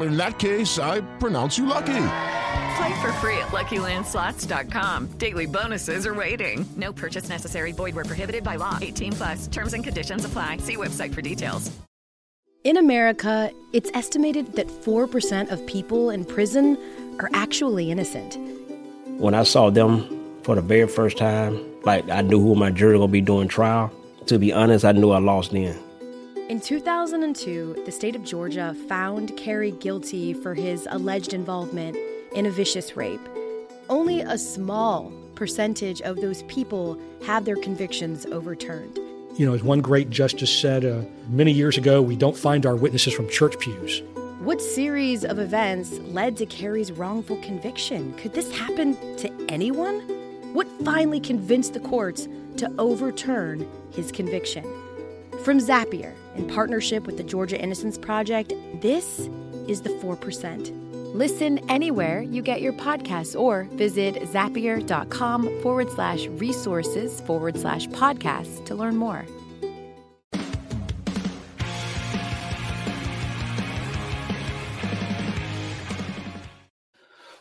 In that case, I pronounce you lucky. Play for free at LuckyLandSlots.com. Daily bonuses are waiting. No purchase necessary. Void where prohibited by law. 18 plus. Terms and conditions apply. See website for details. In America, it's estimated that 4% of people in prison are actually innocent. When I saw them for the very first time, like I knew who my jury gonna be doing trial to be honest, I knew I lost then. In 2002, the state of Georgia found Cary guilty for his alleged involvement in a vicious rape. Only a small percentage of those people had their convictions overturned. You know, as one great justice said uh, many years ago, we don't find our witnesses from church pews. What series of events led to Cary's wrongful conviction? Could this happen to anyone? What finally convinced the courts to overturn his conviction. From Zapier, in partnership with the Georgia Innocence Project, this is the 4%. Listen anywhere you get your podcasts or visit zapier.com forward slash resources forward slash podcasts to learn more.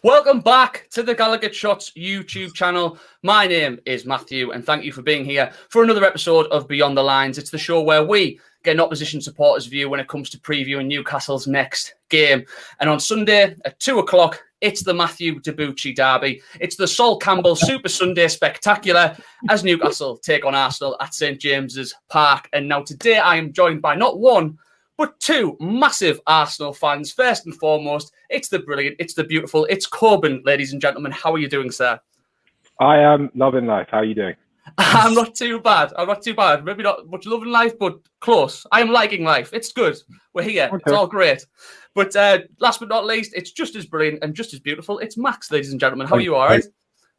Welcome back to the Gallowgate Shots YouTube channel. My name is Matthew, and thank you for being here for another episode of Beyond the Lines. It's the show where we get an opposition supporter's view when it comes to previewing Newcastle's next game. And on Sunday at two o'clock, it's the Matthew Debuchy derby. It's the Sol Campbell Super Sunday Spectacular as Newcastle take on Arsenal at St James's Park. And now today I am joined by not one, but two massive Arsenal fans. First and foremost, it's the brilliant, it's the beautiful, it's Koben, ladies and gentlemen. How are you doing, sir? I am loving life. How are you doing? I'm not too bad. I'm not too bad. Maybe not much loving life, but close. I am liking life. It's good. We're here. Okay. It's all great. But uh, last but not least, it's just as brilliant and just as beautiful. It's Max, ladies and gentlemen. How are you? All right?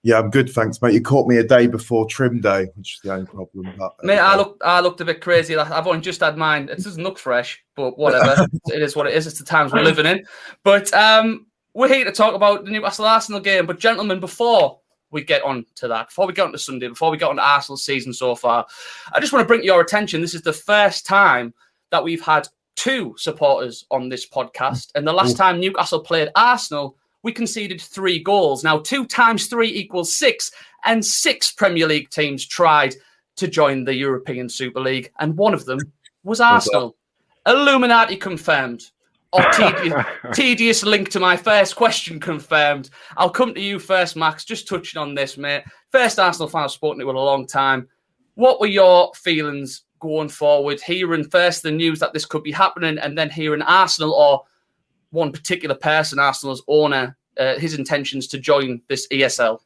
Yeah, I'm good, thanks, mate. You caught me a day before trim day, which is the only problem. But, mate, I looked, I looked a bit crazy. I've only just had mine. It doesn't look fresh, but whatever. it is what it is. It's the times we're living in. But um, we're here to talk about the Newcastle Arsenal game. But gentlemen, before we get on to that, before we get on to Sunday, before we get on to Arsenal's season so far, I just want to bring to your attention. This is the first time that we've had two supporters on this podcast, and the last time Newcastle played Arsenal we conceded three goals. Now, two times three equals six, and six Premier League teams tried to join the European Super League, and one of them was Arsenal. Illuminati confirmed. Or tedious, tedious link to my first question confirmed. I'll come to you first, Max. Just touching on this, mate. First Arsenal fan I've spoken in a long time. What were your feelings going forward? Hearing first the news that this could be happening, and then hearing Arsenal or one particular person, Arsenal's owner, uh, his intentions to join this ESL?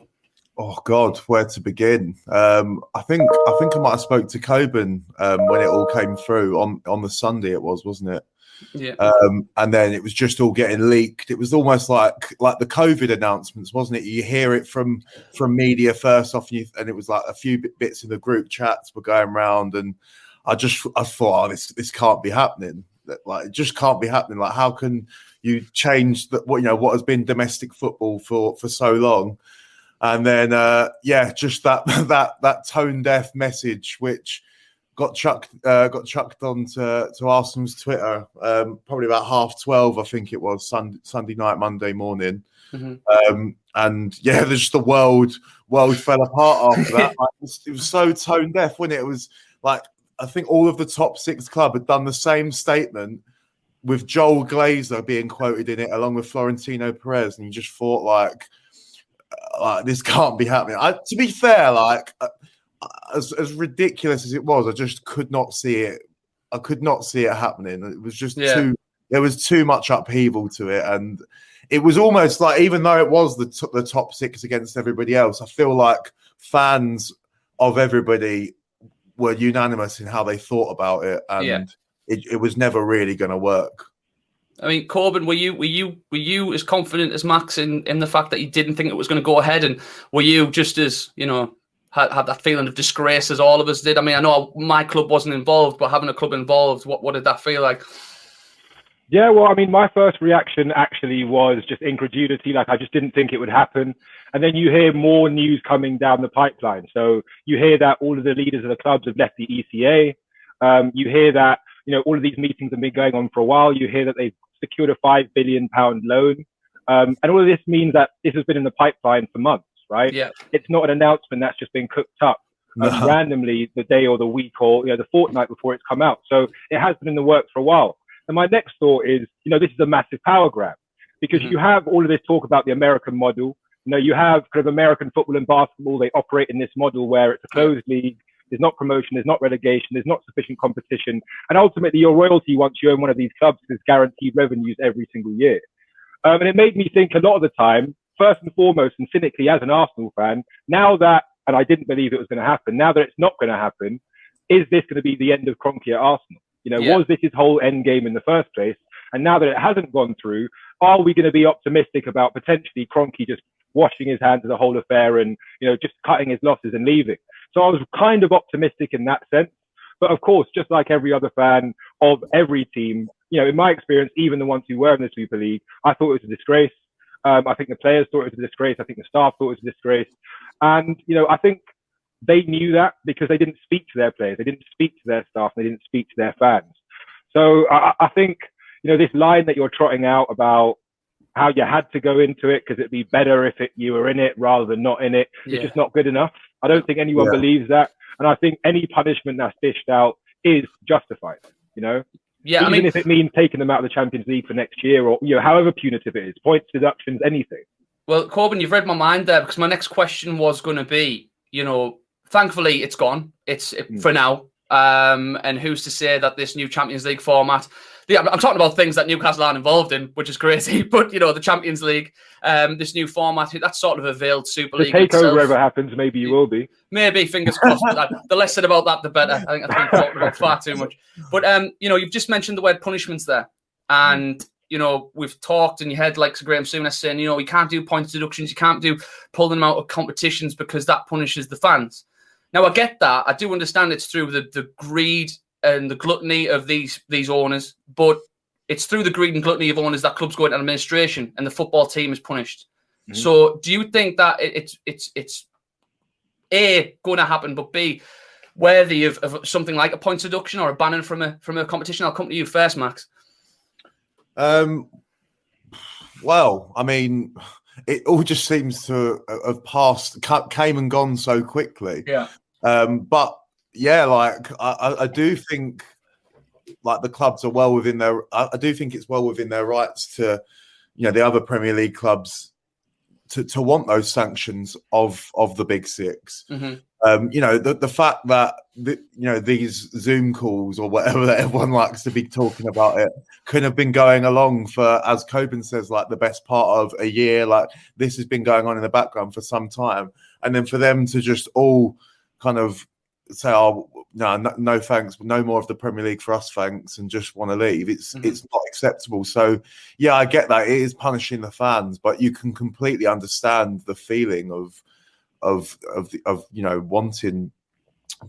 Oh God, where to begin? Um, I think I think I might have spoke to Koben um, when it all came through on on the Sunday. It was, wasn't it? Yeah. Um, and then it was just all getting leaked. It was almost like like the COVID announcements, wasn't it? You hear it from from media first off, and, you, and it was like a few bits in the group chats were going around, and I just I thought, oh, this this can't be happening. Like it just can't be happening. Like how can you change that what you know what has been domestic football for for so long and then uh yeah just that that that tone deaf message which got chucked uh, got chucked onto to Arsenal's Twitter um, probably about half twelve, I think it was Sunday, Sunday night, Monday morning. Mm-hmm. Um, and yeah, there's just the world world fell apart after that. Like, it, was, it was so tone deaf, wasn't it? It was like I think all of the top six club had done the same statement with Joel Glazer being quoted in it along with Florentino Perez, and you just thought like, uh, like this can't be happening. I, to be fair, like uh, as as ridiculous as it was, I just could not see it. I could not see it happening. It was just Yeah. too. There was too much upheaval to it, and it was almost like even though it was the t- the top six against everybody else, I feel like fans of everybody were unanimous in how they thought about it, and Yeah. it, it was never really going to work. I mean, Koben, were you were you were you as confident as Max in, in the fact that you didn't think it was going to go ahead, and were you just as you know had, had that feeling of disgrace as all of us did? I mean, I know my club wasn't involved, but having a club involved, what what did that feel like? Yeah, well, I mean, my first reaction actually was just incredulity. Like, I just didn't think it would happen. And then you hear more news coming down the pipeline. So you hear that all of the leaders of the clubs have left the ECA. Um, you hear that, you know, all of these meetings have been going on for a while. You hear that they've secured a five billion pound loan. Um, and all of this means that this has been in the pipeline for months, right? Yeah. It's not an announcement that's just been cooked up um, No. randomly the day or the week or, you know, the fortnight before it's come out. So it has been in the works for a while. And my next thought is, you know, this is a massive power grab because you have all of this talk about the American model. You know, you have kind of American football and basketball. They operate in this model where it's a closed league. There's not promotion. There's not relegation. There's not sufficient competition. And ultimately, your royalty once you own one of these clubs is guaranteed revenues every single year. Um, and it made me think a lot of the time, first and foremost, and cynically as an Arsenal fan, now that, and I didn't believe it was going to happen, now that it's not going to happen, is this going to be the end of Kroenke at Arsenal? You know, Yeah. was this his whole end game in the first place? And now that it hasn't gone through, are we going to be optimistic about potentially Kroenke just washing his hands of the whole affair and, you know, just cutting his losses and leaving? So I was kind of optimistic in that sense. But of course, just like every other fan of every team, you know, in my experience, even the ones who were in the Super League, I thought it was a disgrace. Um, I think the players thought it was a disgrace. I think the staff thought it was a disgrace. And, you know, I think they knew that because they didn't speak to their players. They didn't speak to their staff. and They didn't speak to their fans. So I, I think, you know, this line that you're trotting out about how you had to go into it because it'd be better if it, you were in it rather than not in it. Yeah. It's just not good enough. I don't think anyone Yeah. believes that. And I think any punishment that's dished out is justified, you know? Yeah, I mean, if it means taking them out of the Champions League for next year or, you know, however punitive it is, points, deductions, anything. Well, Koben, you've read my mind there because my next question was going to be, you know, thankfully it's gone. It's it, for now. Um, and who's to say that this new Champions League format? Yeah, I'm I'm talking about things that Newcastle aren't involved in, which is crazy. But you know, the Champions League, um, this new format, that's sort of a veiled Super League. itself. takeover ever happens, maybe you will be. Maybe fingers crossed. the less said about that, the better. I think I've been talking about far too much. But um, you know, you've just mentioned the word punishments there, and you know, we've talked, and you had like Sir Graham Souness saying, you know, you can't do points deductions, you can't do pulling them out of competitions because that punishes the fans. Now, I get that. I do understand it's through the, the greed and the gluttony of these these owners, but it's through the greed and gluttony of owners that clubs go into administration and the football team is punished. So, do you think that it, it's it's it's a going to happen, but b worthy of, of something like a points deduction or a banning from a from a competition? I'll come to you first, Max. Um, well, I mean, it all just seems to have passed, came and gone so quickly. Yeah. Um, but yeah, like I, I- do think, like the clubs are well within their. I, I do think it's well within their rights to, you know, the other Premier League clubs to, to want those sanctions of of the big 6 Mhm. Um, you know, the the fact that the, you know these Zoom calls or whatever that everyone likes to be talking about it could have been going along for, as Koben says, like the best part of a year. Like this has been going on in the background for some time, and then for them to just all kind of say, "Oh, no, no, no thanks, no more of the Premier League for us, thanks," and just want to leave. It's mm-hmm. it's not acceptable. So, yeah, I get that it is punishing the fans, but you can completely understand the feeling of of of the, of you know wanting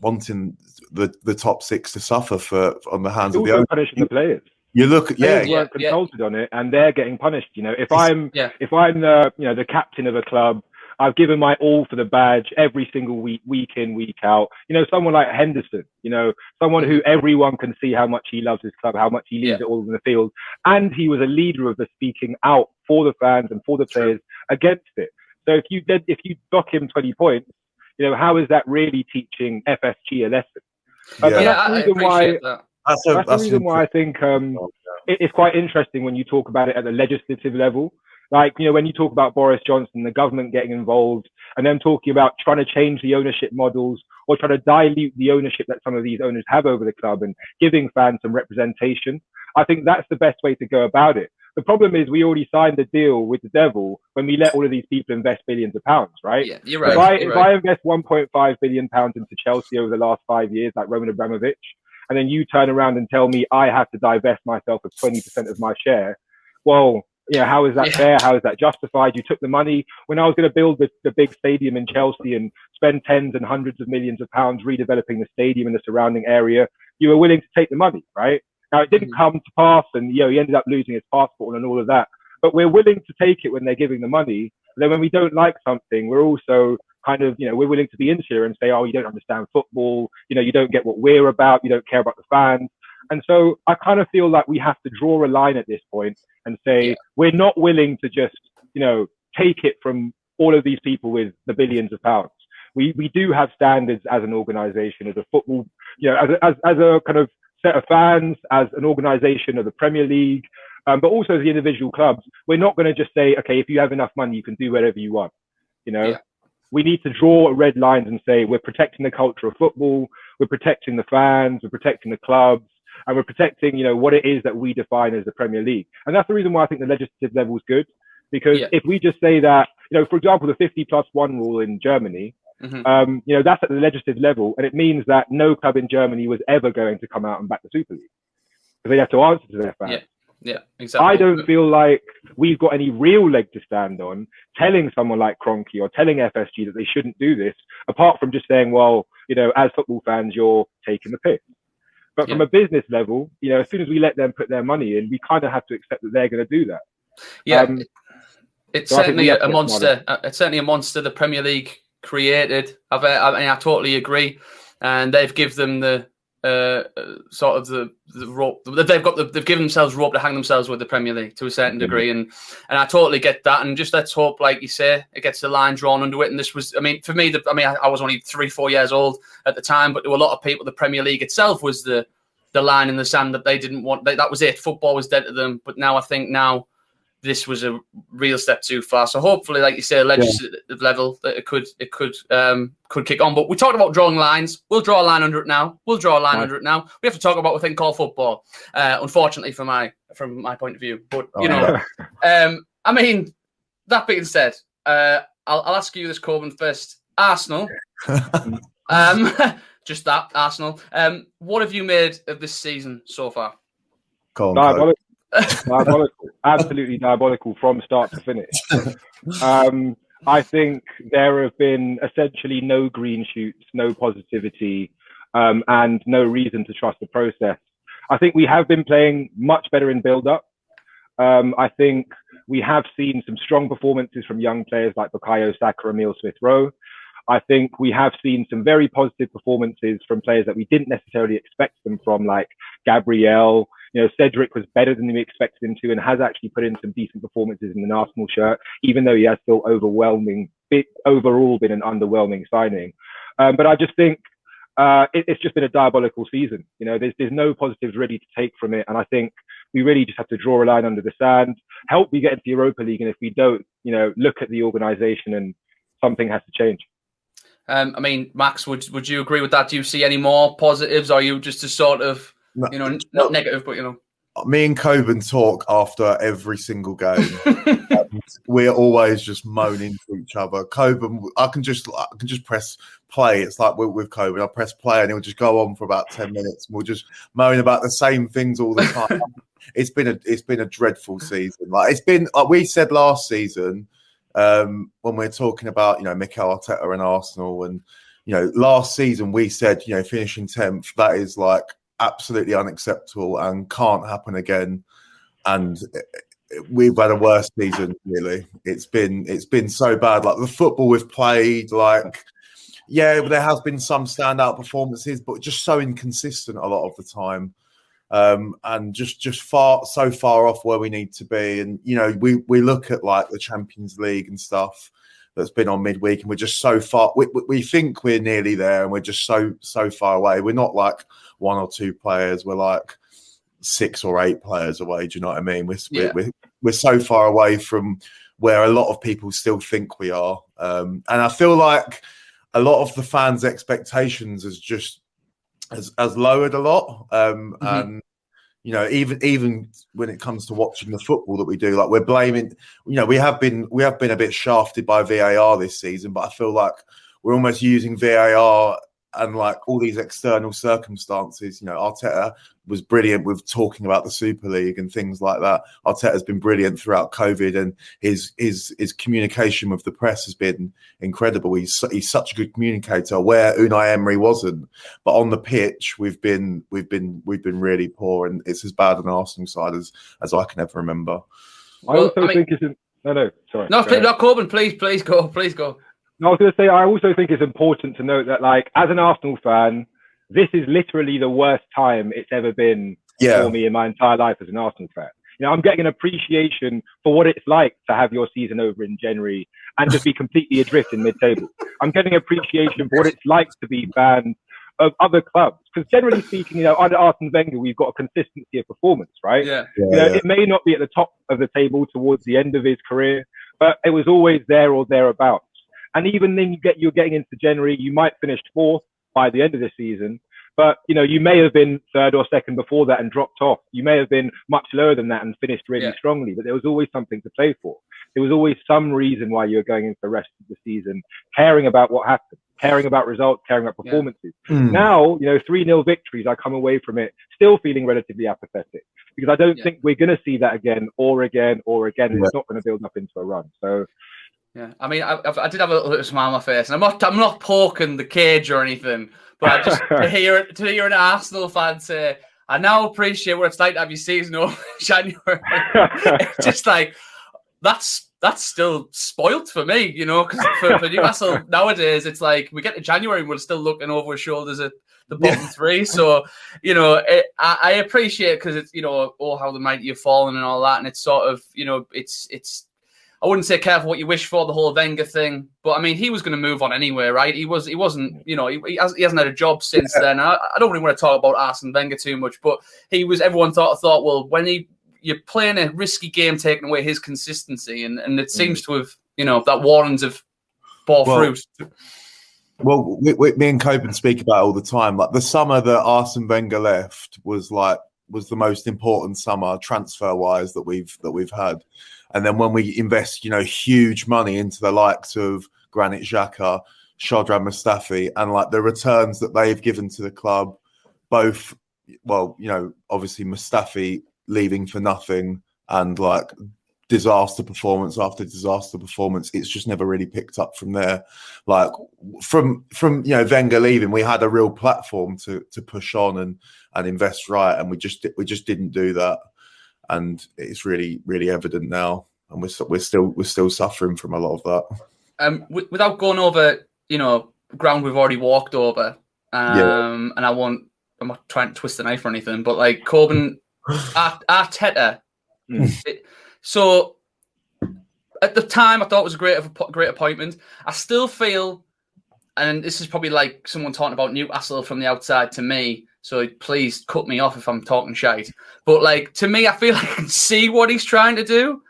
wanting the the top six to suffer for on the hands It's of the owners. punishing the players. You look, at yeah, players weren't consulted on it, and they're getting punished. You know, if I'm yeah. if I'm the you know the captain of a club, I've given my all for the badge every single week, week in, week out. You know, someone like Henderson, you know, someone who everyone can see how much he loves his club, how much he leaves Yeah. it all in the field. And he was a leader of the speaking out for the fans and for the players against it. So if you did, if you dock him 20 points, you know, how is that really teaching FSG a lesson? Yeah. and Yeah, that's the I reason why that. That's, a, that's, that's the reason why I think um, it, it's quite interesting when you talk about it at the legislative level. Like, you know, when you talk about Boris Johnson, the government getting involved, and them talking about trying to change the ownership models or trying to dilute the ownership that some of these owners have over the club and giving fans some representation. I think that's the best way to go about it. The problem is we already signed a deal with the devil when we let all of these people invest billions of pounds, right? Yeah, you're right. If I if right. I invest 1.5 billion pounds into Chelsea over the last five years, like Roman Abramovich, and then you turn around and tell me I have to divest myself of 20% of my share, well, yeah, how is that Yeah. fair? How is that justified? You took the money when I was going to build the, the big stadium in Chelsea and spend tens and hundreds of millions of pounds redeveloping the stadium and the surrounding area. You were willing to take the money, right? Now it didn't mm-hmm. come to pass, and you know he ended up losing his passport and all of that. But we're willing to take it when they're giving the money. And then when we don't like something, we're also kind of, you know, we're willing to be insular and say, oh, you don't understand football. You know, you don't get what we're about. You don't care about the fans. And so I kind of feel like we have to draw a line at this point and say, Yeah. we're not willing to just, you know, take it from all of these people with the billions of pounds. We, we do have standards as an organization, as a football, you know, as a, as, as a kind of set of fans, as an organization of the Premier League, um, but also as the individual clubs. We're not going to just say, okay, if you have enough money, you can do whatever you want. You know, Yeah. we need to draw red lines and say we're protecting the culture of football, we're protecting the fans, we're protecting the clubs, and we're protecting, you know, what it is that we define as the Premier League. And that's the reason why I think the legislative level is good, because Yeah. if we just say that, you know, for example, the 50 plus one rule in Germany, Mhm. um, you know, that's at the legislative level, and it means that no club in Germany was ever going to come out and back the Super League because they have to answer to their fans. Yeah, yeah, exactly. I don't feel like we've got any real leg to stand on telling someone like Kroenke or telling FSG that they shouldn't do this, apart from just saying, well, you know, as football fans, you're taking the piss. But from a business level, you know, as soon as we let them put their money in, we kind of have to accept that they're going to do that. Yeah, Um, it's so certainly a, have to a get monster. uh, It's certainly a monster the Premier League created. I've, I mean, I totally agree, and they've give them the uh, uh, sort of the, the rope. They've got the, they've given themselves rope to hang themselves with the Premier League to a certain degree, and and I totally get that. And just let's hope, like you say, it gets the line drawn under it. And this was, I mean, for me, the, I mean, I, I was only three, four years old at the time, but there were a lot of people. The Premier League itself was the the line in the sand that they didn't want. They, that was it. Football was dead to them. But now I think now this was a real step too far. So hopefully, like you say, legislative level that it could it could um could kick on. But we talked about drawing lines. We'll draw a line under it now. We'll draw a line Right. under it now. We have to talk about a thing called football. Uh, unfortunately, for my from my point of view, but you know, um, I mean, that being said, uh, I'll, I'll ask you this, Koben, first. Arsenal. um, just that Arsenal. Um, what have you made of this season so far? Go on, diabolical, absolutely diabolical from start to finish. Um, I think there have been essentially no green shoots, no positivity, um, and no reason to trust the process. I think we have been playing much better in build-up. Um, I think we have seen some strong performances from young players like Bukayo Saka, Emil Smith Rowe. I think we have seen some very positive performances from players that we didn't necessarily expect them from, like Gabriel. You know, Cedric was better than we expected him to and has actually put in some decent performances in an Arsenal shirt, even though he has still overwhelming, bit, overall been an underwhelming signing. Um, but I just think uh, it, it's just been a diabolical season. You know, there's, there's no positives really to take from it. And I think we really just have to draw a line under the sand, help we get into the Europa League. And if we don't, you know, look at the organization and something has to change. Um, I mean, Max, would would you agree with that? Do you see any more positives? Are you just a sort of, No. you know, not negative, but you know, me and Koben talk after every single game. We're always just moaning to each other. Koben, I can just I can just press play. It's like with, with Koben, I press play and it will just go on for about ten minutes. And we'll just moan about the same things all the time. it's been a it's been a dreadful season. Like it's been like we said last season um, when we are talking about you know Mikel Arteta and Arsenal and you know last season we said you know finishing tenth that is like absolutely unacceptable and can't happen again. And we've had a worse season. Really, it's been it's been so bad. Like the football we've played, like yeah, there has been some standout performances, but just so inconsistent a lot of the time. Um, and just just far so far off where we need to be. And you know, we we look at like the Champions League and stuff that's been on midweek, and we're just so far. We, we think we're nearly there, and we're just so so far away. We're not like one or two players. We're like six or eight players away. Do you know what I mean? We're Yeah. we're, we're so far away from where a lot of people still think we are, um, and I feel like a lot of the fans' expectations has just has, has lowered a lot, um, Mhm. and you know even even when it comes to watching the football that we do like we're blaming you know we have been we have been a bit shafted by VAR this season but I feel like we're almost using VAR and like all these external circumstances you know Arteta was brilliant with talking about the Super League and things like that Arteta's been brilliant throughout COVID and his his his communication with the press has been incredible he's he's such a good communicator where Unai Emery wasn't but on the pitch we've been we've been we've been really poor and it's as bad an Arsenal side as as I can ever remember. I also I mean- think it's. In, no, no, sorry. No, Go please, no, Koben, please, please go, please go. No, I was going to say, I also think it's important to note that, like, as an Arsenal fan, this is literally the worst time it's ever been Yeah. for me in my entire life as an Arsenal fan. You know, I'm getting an appreciation for what it's like to have your season over in January and just be completely adrift in mid-table. I'm getting appreciation for what it's like to be fans of other clubs. Because generally speaking, you know, under Arsene Wenger, we've got a consistency of performance, right? Yeah. You know, it may not be at the top of the table towards the end of his career, but it was always there or thereabouts. And even then, you get you're getting into January, you might finish fourth by the end of the season, but you know you may have been third or second before that and dropped off. You may have been much lower than that and finished really Yeah. strongly, but there was always something to play for. There was always some reason why you were going into the rest of the season, caring about what happened, caring about results, caring about Yeah. performances. Mm. Now, you know, 3 0 victories, I come away from it still feeling relatively apathetic because I don't Yeah. think we're going to see that again or again or again. and Yeah. It's not going to build up into a run. So, Yeah, I mean, I, I've- did have a little smile on my face, and I'm not, I'm not poking the cage or anything, but I just to hear to hear an Arsenal fan say, "I now appreciate what it's like to have your season over in January." it's just like that's that's still spoilt for me, you know, because for, for Newcastle nowadays, it's like we get to January and we're still looking over our shoulders at the bottom three. So, you know, it, I, I appreciate because it's you know, oh how the mighty have fallen and all that, and it's sort of you know, it's it's. I wouldn't say careful what you wish for the whole Wenger thing, but I mean he was going to move on anyway, right? He was he wasn't you know he, he, has, he hasn't had a job since then. I, I don't really want to talk about Arsene Wenger too much, but he was everyone thought thought well when he you're playing a risky game, taking away his consistency, and and it mm. seems to have you know that warnings have bore Well, fruit. Well, we, we, me and Koben speak about it all the time. Like the summer that Arsene Wenger left was like was the most important summer transfer wise that we've that we've had. And then when we invest, you know, huge money into the likes of Granit Xhaka, Shkodran Mustafi, and like the returns that they've given to the club, both, well, you know, obviously Mustafi leaving for nothing and like disaster performance after disaster performance. It's just never really picked up from there. Like from from you know Wenger leaving, we had a real platform to to push on and and invest right, and we just we just didn't do that, and it's really really evident now, and we're we're still we're still suffering from a lot of that. um, w- without going over, you know, ground we've already walked over, um, Yeah. and I won't, I'm not trying to twist the knife or anything, but like Koben, Ar- Arteta, it- so at the time I thought it was a great, a great appointment. I still feel, and this is probably like someone talking about Newcastle from the outside to me. So please cut me off if I'm talking shite. But like to me, I feel like I can see what he's trying to do,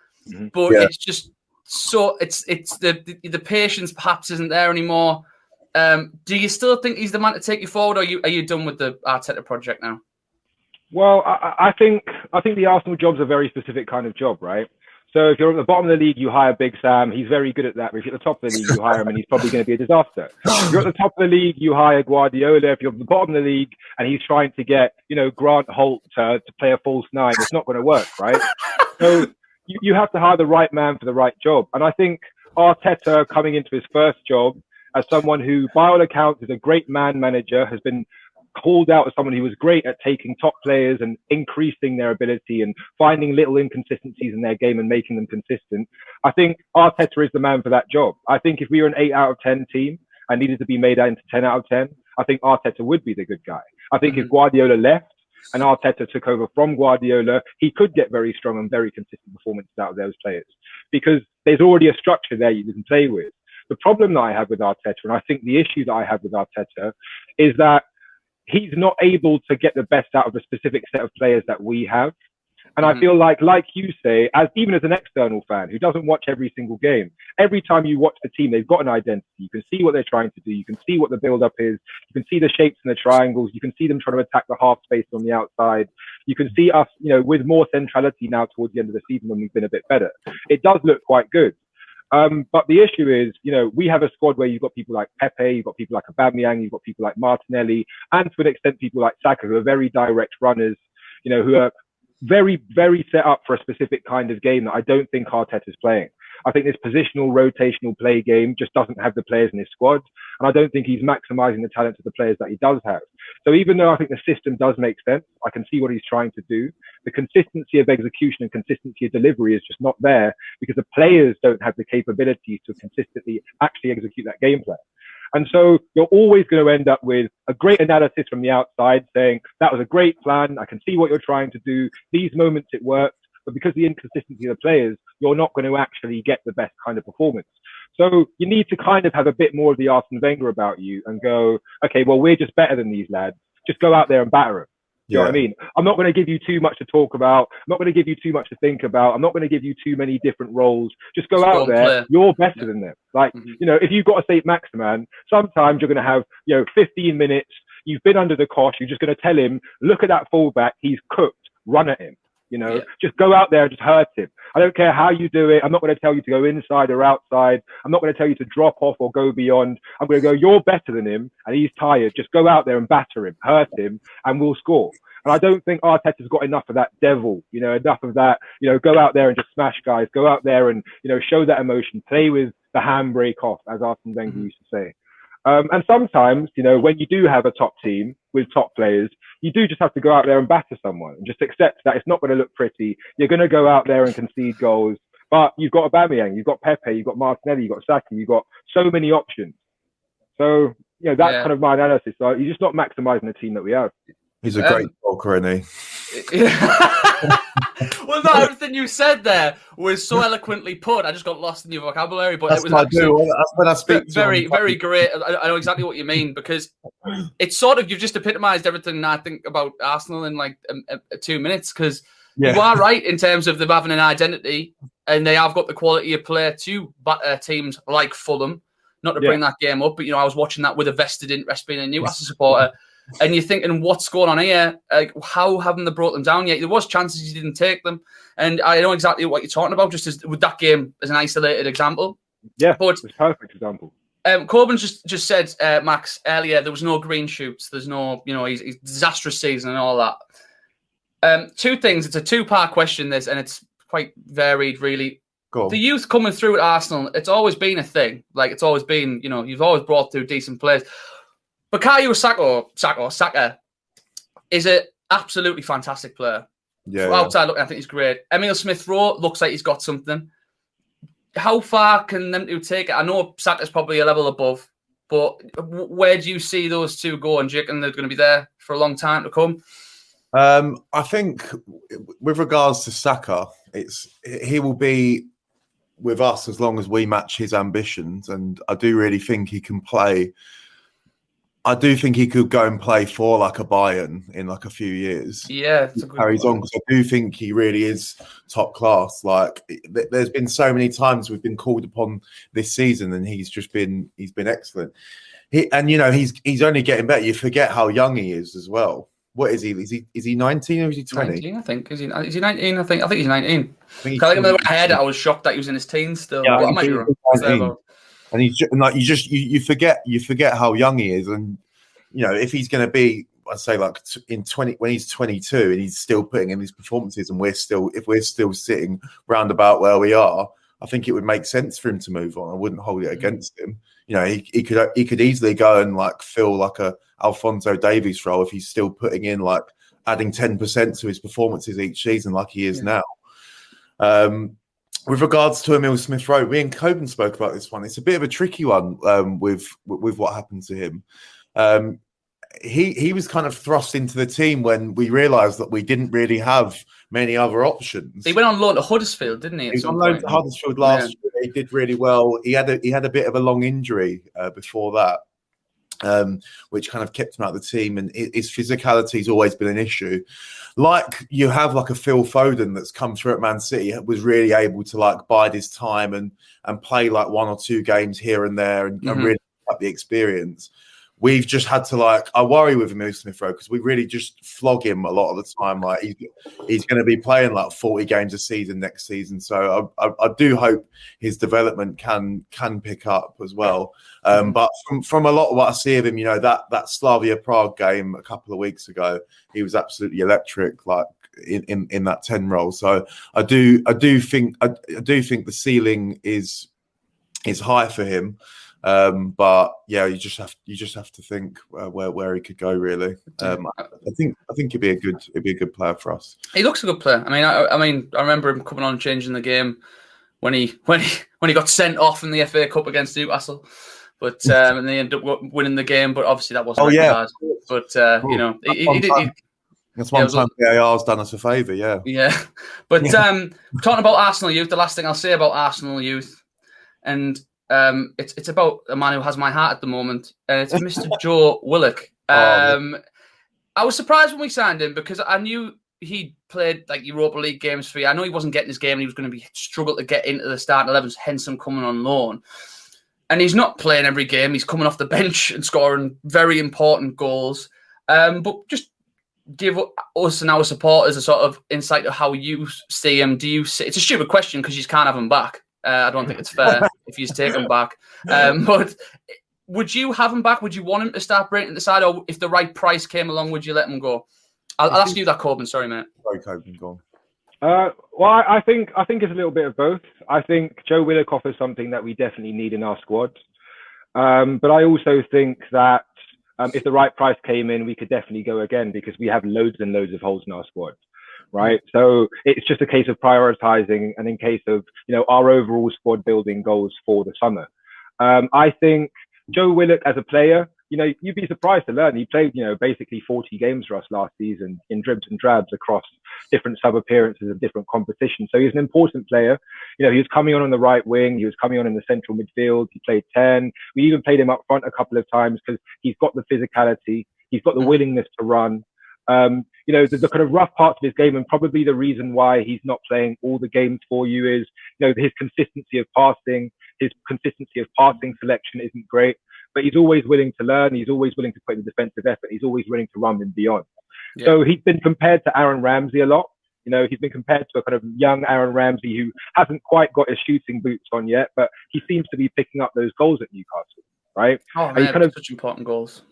but Yeah. it's just so it's it's the, the the patience perhaps isn't there anymore. Um, do you still think he's the man to take you forward, or are you are you done with the Arteta project now? Well, I, I think I think the Arsenal job's a very specific kind of job, right? So if you're at the bottom of the league, you hire Big Sam. He's very good at that. But if you're at the top of the league, you hire him, and he's probably going to be a disaster. If you're at the top of the league, you hire Guardiola. If you're at the bottom of the league and he's trying to get, you know, Grant Holt to, to play a false nine, it's not going to work, right? So you, you have to hire the right man for the right job. And I think Arteta coming into his first job as someone who, by all accounts, is a great man manager, has been called out as someone who was great at taking top players and increasing their ability and finding little inconsistencies in their game and making them consistent. I think Arteta is the man for that job. I think if we were an eight out of 10 team and needed to be made into 10 out of 10, I think Arteta would be the good guy. I think mm-hmm. if Guardiola left and Arteta took over from Guardiola, he could get very strong and very consistent performances out of those players because there's already a structure there you can play with. The problem that I have with Arteta, and I think the issue that I have with Arteta, is that he's not able to get the best out of a specific set of players that we have. And mm-hmm. I feel like, like you say, as even as an external fan who doesn't watch every single game, every time you watch the team, they've got an identity. You can see what they're trying to do. You can see what the build up is. You can see the shapes and the triangles. You can see them trying to attack the half space on the outside. You can see us, you know, with more centrality now towards the end of the season when we've been a bit better. It does look quite good. Um, but the issue is, you know, we have a squad where you've got people like Pepe, you've got people like Aubameyang, you've got people like Martinelli, and to an extent people like Saka, who are very direct runners, you know, who are very, very set up for a specific kind of game that I don't think Arteta is playing. I think this positional, rotational play game just doesn't have the players in his squad. And I don't think he's maximizing the talents of the players that he does have. So even though I think the system does make sense, I can see what he's trying to do. The consistency of execution and consistency of delivery is just not there because the players don't have the capabilities to consistently actually execute that game plan. And so you're always going to end up with a great analysis from the outside saying, that was a great plan. I can see what you're trying to do. These moments it worked. But because of the inconsistency of the players, you're not going to actually get the best kind of performance. So you need to kind of have a bit more of the Arsene Wenger about you and go, okay, well, we're just better than these lads. Just go out there and batter them. You yeah. know what I mean? I'm not going to give you too much to talk about. I'm not going to give you too much to think about. I'm not going to give you too many different roles. Just go out there. Player. You're better yeah. than them. Like, mm-hmm. you know, if you've got a St. Maximin, sometimes you're going to have, you know, 15 minutes. You've been under the cosh. You're just going to tell him, look at that fullback. He's cooked. Run at him. You know, yeah. just go out there and just hurt him. I don't care how you do it. I'm not going to tell you to go inside or outside. I'm not going to tell you to drop off or go beyond. I'm going to go, you're better than him and he's tired. Just go out there and batter him, hurt him, and we'll score. And I don't think Arteta's got enough of that devil, you know, enough of that, you know, go out there and just smash guys, go out there and, you know, show that emotion, play with the handbrake off, as Arsene Wenger mm-hmm. used to say. Um, and sometimes, you know, when you do have a top team with top players, you do just have to go out there and batter someone and just accept that it's not going to look pretty. You're going to go out there and concede goals, but you've got Aubameyang, you've got Pepe, you've got Martinelli, you've got Saka, you've got so many options. So, you know, that's yeah. kind of my analysis. So you're just not maximizing the team that we have. He's a great um, talker, isn't he? well, not everything you said there was so eloquently put. I just got lost in your vocabulary, but That's it was what I do. That's when I speak. Very, very great. I, know exactly what you mean because it's sort of you've just epitomised everything I think about Arsenal in like um, uh, two minutes. Because yeah. you are right in terms of them having an identity, and they have got the quality of player to batter teams like Fulham. Not to yeah. bring that game up, but you know I was watching that with a vested interest being a Newcastle supporter and you're thinking, what's going on here? Like, how haven't they brought them down yet? There was chances you didn't take them, and I know exactly what you're talking about. Just as with that game as an isolated example. Yeah, but it's perfect example. Um, Koben just just said, uh, Max earlier, there was no green shoots. There's no, you know, he's, he's disastrous season and all that. Um, two things. It's a two part question. This and it's quite varied, really. The youth coming through at Arsenal, it's always been a thing. Like it's always been, you know, you've always brought through decent players. Bukayo Saka, Saka, Saka is an absolutely fantastic player. Yeah. outside looking, I think he's great. Emil Smith Rowe looks like he's got something. How far can them two take it? I know Saka's probably a level above, but where do you see those two going? Do you reckon they're going to be there for a long time to come? Um, I think with regards to Saka, it's he will be with us as long as we match his ambitions, and I do really think he can play I do think he could go and play for like a Bayern in like a few years. Yeah, carries on because I do think he really is top class. Like, th- there's been so many times we've been called upon this season, and he's just been he's been excellent. He and you know he's he's only getting better. You forget how young he is as well. What is he? Is he is he 19 or is he 20? 19, I think. Is he is he 19? I think I think he's 19. I think, I think when I heard it, I was shocked that he was in his teens still. Yeah, I might be and he's just, like you just you, you forget you forget how young he is, and you know if he's going to be I'd say like in 20 when he's 22 and he's still putting in these performances and we're still if we're still sitting round about where we are I think it would make sense for him to move on I wouldn't hold it mm. against him you know he, he could he could easily go and like fill like a Alphonso Davies role if he's still putting in like adding 10% to his performances each season like he is now. Um, with regards to Emil Smith Rowe, me and Koben spoke about this one. It's a bit of a tricky one um, with with what happened to him. Um, he he was kind of thrust into the team when we realised that we didn't really have many other options. He went on loan to Huddersfield, didn't he? He was on loan to Huddersfield last yeah. year. He did really well. He had a he had a bit of a long injury uh, before that, um, which kind of kept him out of the team. And his physicality has always been an issue. Like you have like a Phil Foden that's come through at Man City, was really able to like bide his time and and play like one or two games here and there and, mm-hmm. and really up the experience we've just had to like I worry with Emil Smith Rowe because we really just flog him a lot of the time. Like he's he's going to be playing like forty games a season next season, so I, I, I do hope his development can can pick up as well. Um, but from from a lot of what I see of him, you know that that Slavia Prague game a couple of weeks ago, he was absolutely electric. Like. In, in, in that 10 role so i do i do think I, I do think the ceiling is is high for him um, but yeah, you just have you just have to think uh, where where he could go. Really, um, I think I think he'd be a good he'd be a good player for us. He looks a good player. I mean, I, I mean, I remember him coming on and changing the game when he when he when he got sent off in the FA Cup against Newcastle. But um, and they ended up winning the game. But obviously that wasn't. Oh yeah. But uh, you know, he, he, he, that's one yeah, time VAR's done us a favour, yeah. Yeah. But yeah. um talking about Arsenal youth, the last thing I'll say about Arsenal youth, and um, it's it's about a man who has my heart at the moment, and it's Mr. Joe Willock. Oh, um, oh, I was surprised when we signed him because I knew he played like Europa League games for you. I know he wasn't getting his game, and he was going to be struggle to get into the starting 11s. Hence, him coming on loan. And he's not playing every game. He's coming off the bench and scoring very important goals. Um, but just give us and our supporters a sort of insight of how you see him. Do you see? It's a stupid question because you can't have him back. Uh, I don't think it's fair if you take him back. Um, but would you have him back? Would you want him to start breaking the side, or if the right price came along, would you let him go? I'll, I'll ask you that, Koben. Sorry, mate. Sorry, Koben. Go uh, well, I, I, think I think it's a little bit of both. I think Joe Willock offers something that we definitely need in our squad, um, but I also think that um, if the right price came in, we could definitely go again because we have loads and loads of holes in our squad right? So it's just a case of prioritizing and in case of, you know, our overall squad building goals for the summer. Um, I think Joe Willock as a player, you know, you'd be surprised to learn he played, you know, basically 40 games for us last season in dribs and drabs across different sub appearances of different competitions. So he's an important player. You know, he was coming on on the right wing. He was coming on in the central midfield. He played 10. We even played him up front a couple of times because he's got the physicality. He's got the mm. willingness to run. Um, you know, the, the, kind of rough parts of his game, and probably the reason why he's not playing all the games for you is, you know, his consistency of passing, his consistency of passing selection isn't great, but he's always willing to learn. He's always willing to put in the defensive effort. He's always willing to run and beyond. Yeah. So he's been compared to Aaron Ramsey a lot. You know, he's been compared to a kind of young Aaron Ramsey who hasn't quite got his shooting boots on yet, but he seems to be picking up those goals at Newcastle, right? Oh, man, kind of such important goals.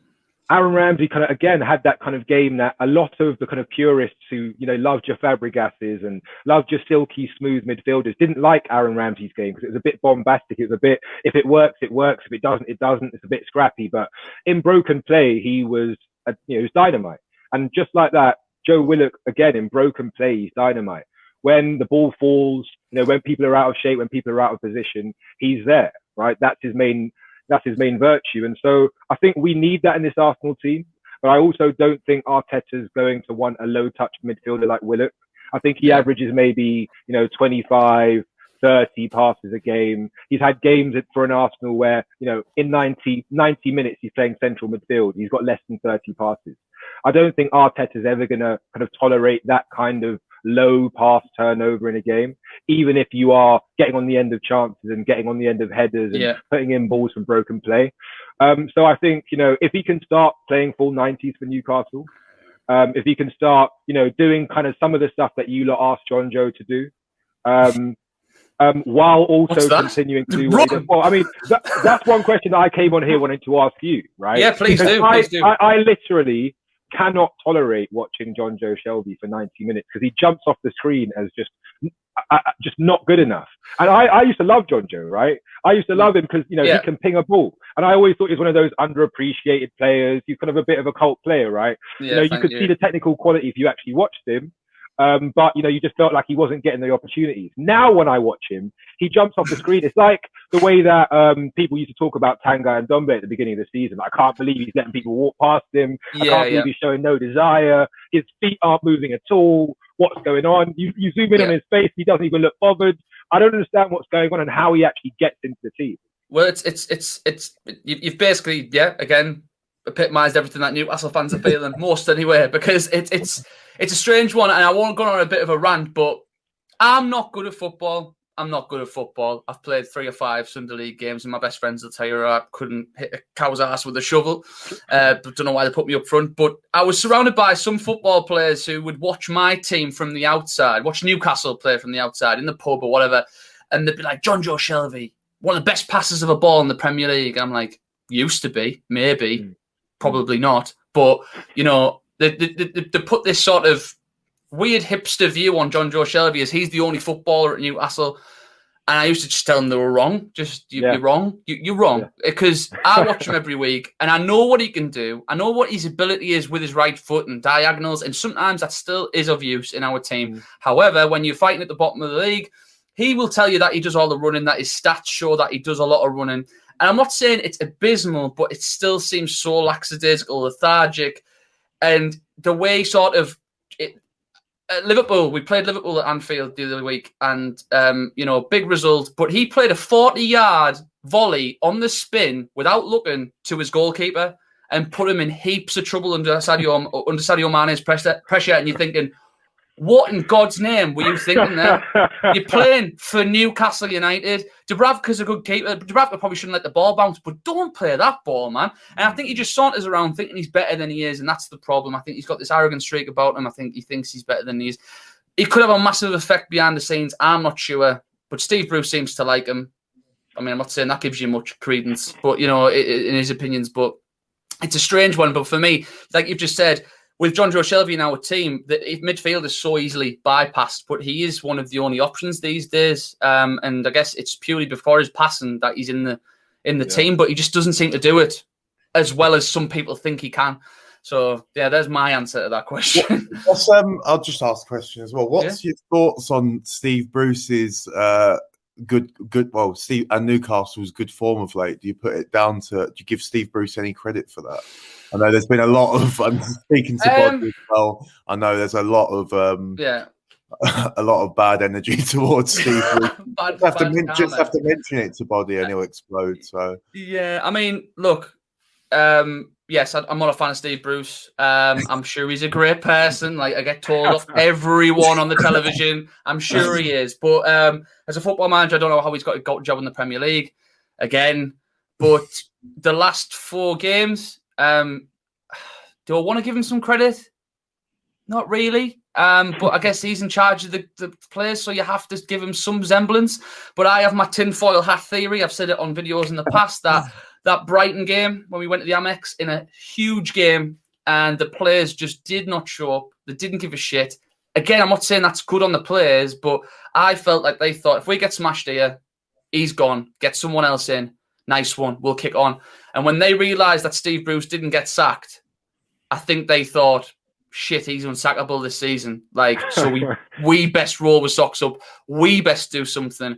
Aaron Ramsey kind of again had that kind of game that a lot of the kind of purists who you know loved your Fabregases and loved your silky smooth midfielders didn't like Aaron Ramsey's game because it was a bit bombastic. It was a bit if it works, it works. If it doesn't, it doesn't. It's a bit scrappy. But in broken play, he was a, you know he was dynamite. And just like that, Joe Willock again in broken play, he's dynamite. When the ball falls, you know when people are out of shape, when people are out of position, he's there. Right, that's his main that's his main virtue. And so I think we need that in this Arsenal team. But I also don't think Arteta's going to want a low touch midfielder like Willock. I think he averages maybe, you know, 25, 30 passes a game. He's had games for an Arsenal where, you know, in 90, 90 minutes, he's playing central midfield. He's got less than 30 passes. I don't think Arteta's ever going to kind of tolerate that kind of low pass turnover in a game, even if you are getting on the end of chances and getting on the end of headers and yeah. putting in balls from broken play. Um, so I think, you know, if he can start playing full 90s for Newcastle, um, if he can start, you know, doing kind of some of the stuff that you lot asked Jonjo to do, um, um, while also continuing to. Well, I mean, that, that's one question that I came on here wanting to ask you, right? Yeah, please do. I, please do. I, I literally cannot tolerate watching Jonjo Shelvey for 90 minutes because he jumps off the screen as just uh, just not good enough. And I, I used to love John Joe, right? I used to love him because you know Yeah. he can ping a ball, and I always thought he was one of those underappreciated players. He's kind of a bit of a cult player, right? Yeah, you know, you could you. see the technical quality if you actually watched him. Um, but you know, you just felt like he wasn't getting the opportunities. Now, when I watch him, he jumps off the screen. It's like the way that um, people used to talk about Tanguy Ndombele at the beginning of the season. I can't believe he's letting people walk past him. I Yeah, can't believe yeah. he's showing no desire. His feet aren't moving at all. What's going on? You, you zoom in on his face. He doesn't even look bothered. I don't understand what's going on and how he actually gets into the team. Well, it's it's it's it's you, you've basically yeah again epitomised everything that Newcastle fans are feeling most anyway because it's it's it's a strange one and I won't go on a bit of a rant, but I'm not good at football. I'm not good at football. I've played three or five Sunday League games, and my best friends will tell you I couldn't hit a cow's ass with a shovel. Uh, but don't know why they put me up front. But I was surrounded by some football players who would watch my team from the outside, watch Newcastle play from the outside in the pub or whatever, and they'd be like, Jonjo Shelvey, one of the best passers of a ball in the Premier League. I'm like, used to be, maybe, probably not. But, you know, they, they, they, they put this sort of weird hipster view on Jonjo Shelvey as he's the only footballer at Newcastle. And I used to just tell them they were wrong. Just you, Yeah. you're wrong. You, you're wrong because I watch him every week and I know what he can do. I know what his ability is with his right foot and diagonals, and sometimes that still is of use in our team. Mm. However, when you're fighting at the bottom of the league, he will tell you that he does all the running. That his stats show that he does a lot of running. And I'm not saying it's abysmal, but it still seems so lackadaisical, lethargic, and the way sort of it, Liverpool, we played Liverpool at Anfield the other week, and um, you know, big result. But he played a forty-yard volley on the spin without looking to his goalkeeper and put him in heaps of trouble under Sadio under Sadio Mane's. Pressure, and you're thinking, what in God's name were you thinking there? You're playing for Newcastle United. Dubravka's a good keeper. Dubravka probably shouldn't let the ball bounce, but don't play that ball, man. And I think he just saunters around thinking he's better than he is, and that's the problem. I think he's got this arrogant streak about him. I think he thinks he's better than he is. He could have a massive effect behind the scenes. I'm not sure, but Steve Bruce seems to like him. I mean, I'm not saying that gives you much credence, but you know, in his opinions, but it's a strange one. But for me, like you've just said, with Jonjo Shelvey in our team, that if midfield is so easily bypassed, but he is one of the only options these days. Um, and I guess it's purely before his passing that he's in the in the team, but he just doesn't seem to do it as well as some people think he can. So yeah, there's my answer to that question. Um, I'll just ask a question as well. What's your thoughts on Steve Bruce's uh, good, good? Well, Steve and Newcastle's good form of late. Do you put it down to? Do you give Steve Bruce any credit for that? I know there's been a lot of. I'm speaking to Um, as well. I know there's a lot of um, yeah, a lot of bad energy towards Steve. Bruce. Bad- just, have to men- just have to mention it to Body and he'll explode. So Yeah, I mean, look, um, yes, I, I'm not a fan of Steve Bruce. Um, I'm sure he's a great person. Like I get told off everyone on the television. I'm sure he is. But um, as a football manager, I don't know how he's got a job in the Premier League again. But the last four games, um, do I want to give him some credit? Not really. Um, but I guess he's in charge of the, the players, so you have to give him some semblance. But I have my tinfoil hat theory. I've said it on videos in the past that that Brighton game when we went to the Amex in a huge game and the players just did not show up. They didn't give a shit. Again, I'm not saying that's good on the players, but I felt like they thought if we get smashed here, he's gone. Get someone else in. Nice one. We'll kick on. And when they realised that Steve Bruce didn't get sacked, I think they thought, shit, he's unsackable this season. Like, so we we best roll with socks up. We best do something.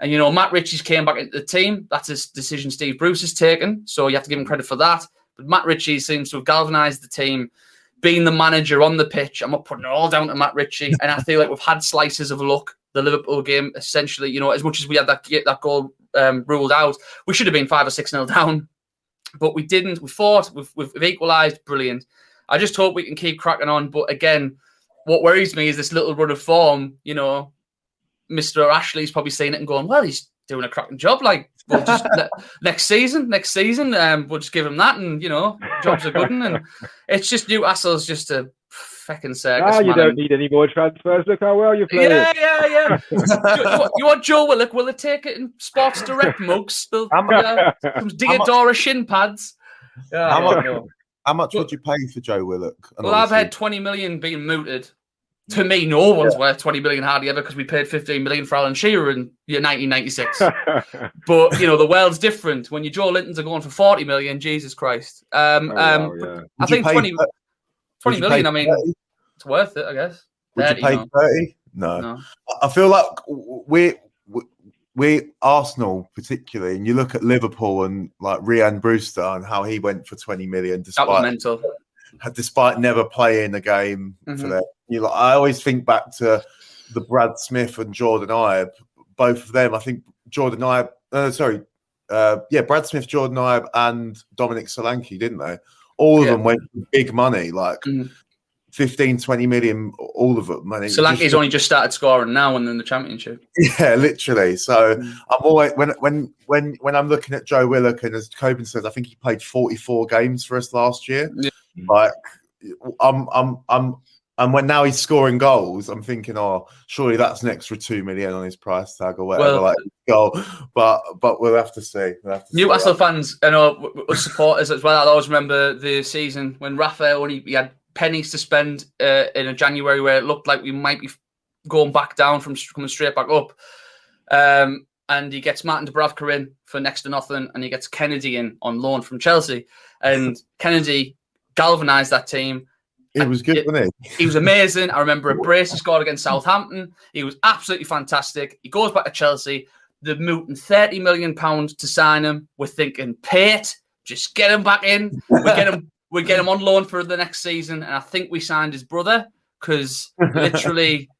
And you know, Matt Ritchie's came back into the team. That's a decision Steve Bruce has taken. So you have to give him credit for that. But Matt Ritchie seems to have galvanised the team, being the manager on the pitch. I'm not putting it all down to Matt Ritchie. And I feel like we've had slices of luck. The Liverpool game, essentially, you know, as much as we had that that goal um, ruled out, we should have been five or six nil down but we didn't. We fought. We've, we've, we've equalised. Brilliant. I just hope we can keep cracking on. But again, what worries me is this little run of form. You know, Mister Ashley's probably seeing it and going, "Well, he's doing a cracking job. Like, we'll just ne- next season, next season, um, we'll just give him that, and you know, jobs are good." And it's just Newcastle's just a fucking circus. Ah, you man. don't need any more transfers. Look how well you're playing. Yeah, yeah, yeah. you, you want- you want Joe Willock? Will it take it in Sports Direct mugs? They'll, How mu- yeah, some how mu- Diadora shin pads. Yeah, how, yeah, much. How much would you pay for Joe Willock? And Well, I've had 20 million being mooted. To me, no one's worth 20 million hardly ever because we paid 15 million for Alan Shearer in yeah, 1996. but, you know, the world's different. When your Joelintons are going for 40 million, Jesus Christ. Um, Oh, um, wow, yeah. I think pay 20, thir- 20 would you million, I mean, 30? it's worth it, I guess. Would 30, you pay no. thirty? No. No. I- feel like we we Arsenal particularly, and you look at Liverpool and like Rian Brewster and how he went for twenty million despite mental. despite never playing a game for Mhm. them. You like, I always think back to the Brad Smith and Jordan Ibe, both of them. I think Jordan Ibe, uh, sorry, uh, yeah, Brad Smith, Jordan Ibe, and Dominic Solanke, didn't they? All of Yeah. them went big money, like Mhm. 15, 20 million, all of them. And it Solanke's just- only just started scoring now and then the championship. yeah, literally. So Mm. I'm always when when when when I'm looking at Joe Willock and as Koben says, I think he played 44 games for us last year. Like I'm I'm I'm and when now he's scoring goals, I'm thinking, oh, surely that's an extra two million on his price tag or whatever. Well- like goal, but but we'll have to see. We'll have to see. Newcastle fans, I know, w- w- us supporters as well. I always remember the season when Rafael only he had pennies to spend uh, in a January where it looked like we might be going back down from coming straight back up. Um, and he gets Martin Dubravka in for next to nothing, and he gets Kenedy in on loan from Chelsea. And Kenedy galvanised that team. It was good, wasn't he? He was amazing. I remember a brace he scored against Southampton. He was absolutely fantastic. He goes back to Chelsea. They're mooting thirty million pounds to sign him. We're thinking, it, just get him back in. We get him. We get him on loan for the next season, and I think we signed his brother because literally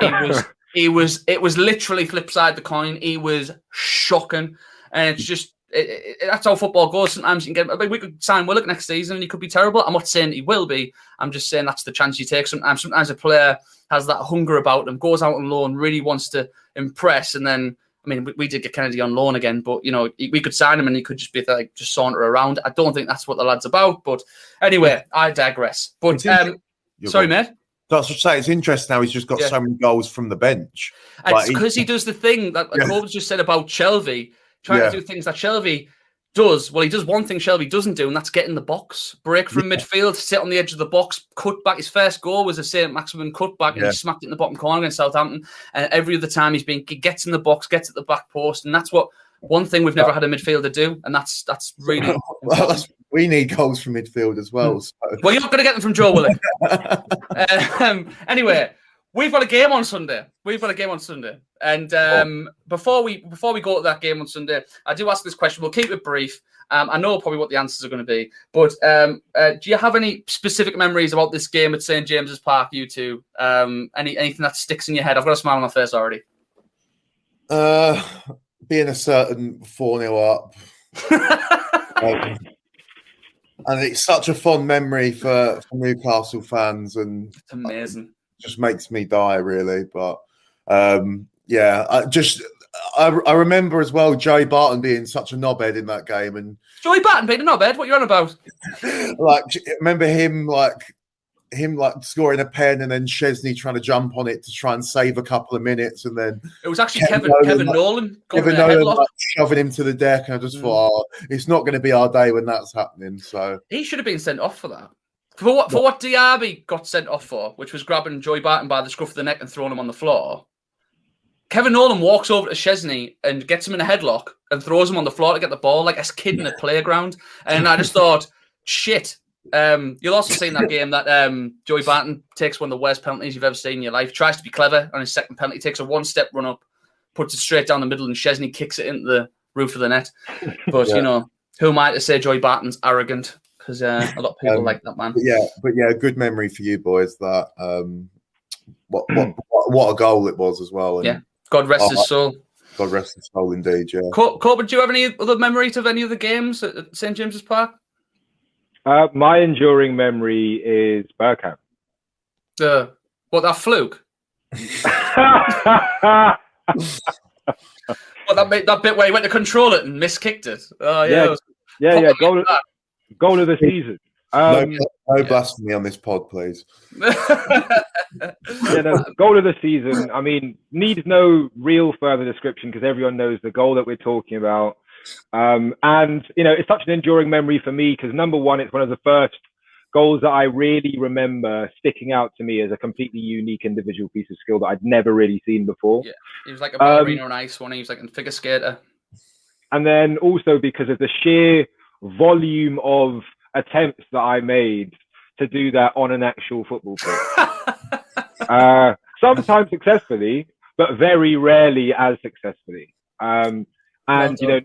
he was he was it was literally flip side the coin. He was shocking, and it's just it, it, that's how football goes. Sometimes you can get. I mean, we could sign Willock next season, and he could be terrible. I'm not saying he will be. I'm just saying that's the chance you take. Sometimes, sometimes a player has that hunger about them, goes out on loan, really wants to impress, and then. I mean, we, we did get Kenedy on loan again, but you know, he- we could sign him and he could just be like just saunter around. I don't think that's what the lad's about. But anyway, I digress. But um, sorry, right. mate. That's what I say. It's interesting how he's just got Yeah. so many goals from the bench. Like, it's because he does the thing that Yeah. Koben just said about Shelvey, trying Yeah. to do things that Shelvey does. Well, he does one thing Shelvey doesn't do, and that's get in the box, break from midfield, sit on the edge of the box, cut back. His first goal was a St. Maximin cut back, and he smacked it in the bottom corner against Southampton. And every other time he's been he gets in the box, gets at the back post, and that's what one thing we've never had a midfielder do, and that's that's really. Well, that's- we need goals from midfield as well. So. Well, you're not going to get them from Joe Willock. um, anyway, we've got a game on Sunday. We've got a game on Sunday, and um, before we before we go to that game on Sunday, I do ask this question. We'll keep it brief. Um, I know probably what the answers are going to be, but um, uh, do you have any specific memories about this game at St James's Park? You two, um, any anything that sticks in your head? I've got a smile on my face already. Uh, being a certain 4 0 up. Um, and it's such a fond memory for, for Newcastle fans and It's amazing. Just makes me die, really. But um, yeah, I just. I, I remember as well Joey Barton being such a knobhead in that game, and Joey Barton, being a Knobhead, what you on about? like remember him like him like scoring a pen and then Szczesny trying to jump on it to try and save a couple of minutes, and then It was actually Kevin Nolan, Kevin like- Nolan Kevin Nolan like, shoving him to the deck, and I just thought, oh, it's not going to be our day when that's happening. So He should have been sent off for that. For what for what Diaby got sent off for, which was grabbing Joey Barton by the scruff of the neck and throwing him on the floor. Kevin Nolan walks over to Szczesny and gets him in a headlock and throws him on the floor to get the ball like a kid in a playground. And I just thought, shit. Um, you'll also see in that game that um, Joey Barton takes one of the worst penalties you've ever seen in your life. Tries to be clever on his second penalty, takes a one-step run up, puts it straight down the middle, and Szczesny kicks it into the roof of the net. But Yeah. you know, who am I to say Joey Barton's arrogant? Because uh, a lot of people Um, like that man. But yeah, but yeah, good memory for you boys. That um, what what what, what a goal it was as well. And, Yeah. God rest his Oh, soul. God rest his soul, indeed. Yeah. Cor- Koben, do you have any other memories of any of the games at at St James's Park? Uh, my enduring memory is Bergkamp. The what that fluke? What that bit, that bit where he went to control it and miskicked it? Oh yeah, Yeah, yeah, yeah. Goal, goal of the season. Um, no, no blasphemy on this pod, please. yeah, no, goal of the season. I mean, needs no real further description because everyone knows the goal that we're talking about. Um, and you know, it's such an enduring memory for me because number one, it's one of the first goals that I really remember sticking out to me as a completely unique individual piece of skill that I'd never really seen before. Yeah, he was like a ballerina on ice one. He was like a figure skater. And then also because of the sheer volume of attempts that I made to do that on an actual football pitch. uh, sometimes successfully, but very rarely as successfully. Um, and you know,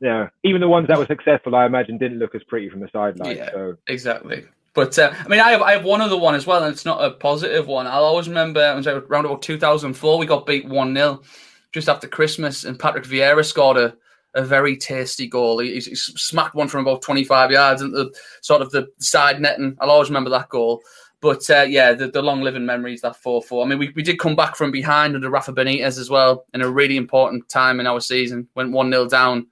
yeah, even the ones that were successful, I imagine, didn't look as pretty from the sideline. Yeah, so exactly. But uh, I mean, I have I have one other one as well, and it's not a positive one. I'll always remember it was around about 2004. We got beat one 0 just after Christmas, and Patrick Vieira scored a, a very tasty goal. He, he smacked one from about 25 yards into the sort of the side netting. I'll always remember that goal. But uh, yeah, the, the long living memories that 4 4. I mean, we, we did come back from behind under Rafa Benitez as well in a really important time in our season. Went 1 0 down,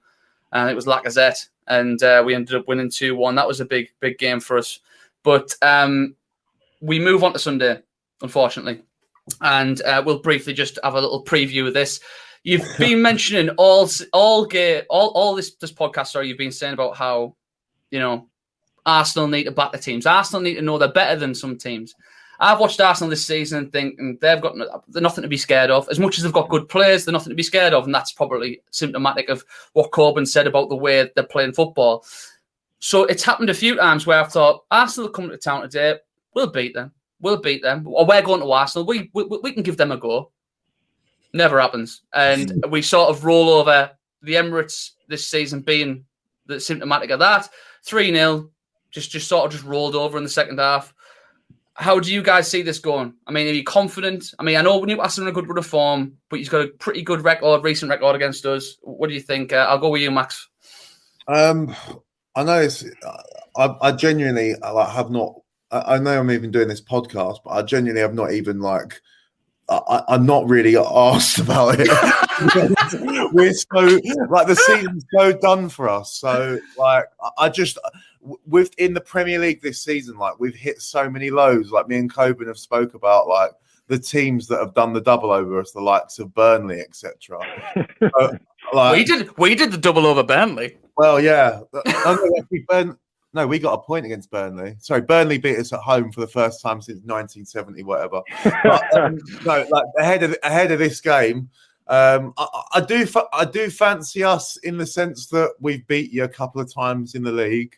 and it was Lacazette, and uh, we ended up winning 2 1. That was a big, big game for us. But um, we move on to Sunday, unfortunately. And uh, we'll briefly just have a little preview of this. You've been mentioning all all all, all this this podcast, sorry, you've been saying about how, you know, Arsenal need to back the teams. Arsenal need to know they're better than some teams. I've watched Arsenal this season and think and they've got they're nothing to be scared of. As much as they've got good players, they're nothing to be scared of, and that's probably symptomatic of what Koben said about the way they're playing football. So it's happened a few times where I've thought Arsenal come to town today, we'll beat them, we'll beat them, or we're going to Arsenal, we we, we can give them a go. Never happens, and we sort of roll over the Emirates this season being the symptomatic of that. Three 0 just just sort of just rolled over in the second half. How do you guys see this going? I mean, are you confident? I mean, I know Newcastle in a good run of form, but he's got a pretty good record, recent record against us. What do you think? Uh, I'll go with you, Max. Um, I know it's. I, I genuinely like have not. I, I know I'm even doing this podcast, but I genuinely have not even like. I, I'm not really asked about it. We're so like the season's so done for us. So like I just within the Premier League this season, like we've hit so many lows. Like me and Koben have spoke about, like the teams that have done the double over us, the likes of Burnley, etc. so, like, we did we did the double over Burnley. Well, yeah. No, we got a point against Burnley. Sorry, Burnley beat us at home for the first time since 1970, whatever. But, um, no, like ahead of ahead of this game, um, I, I, do I do fancy us in the sense that we've beat you a couple of times in the league.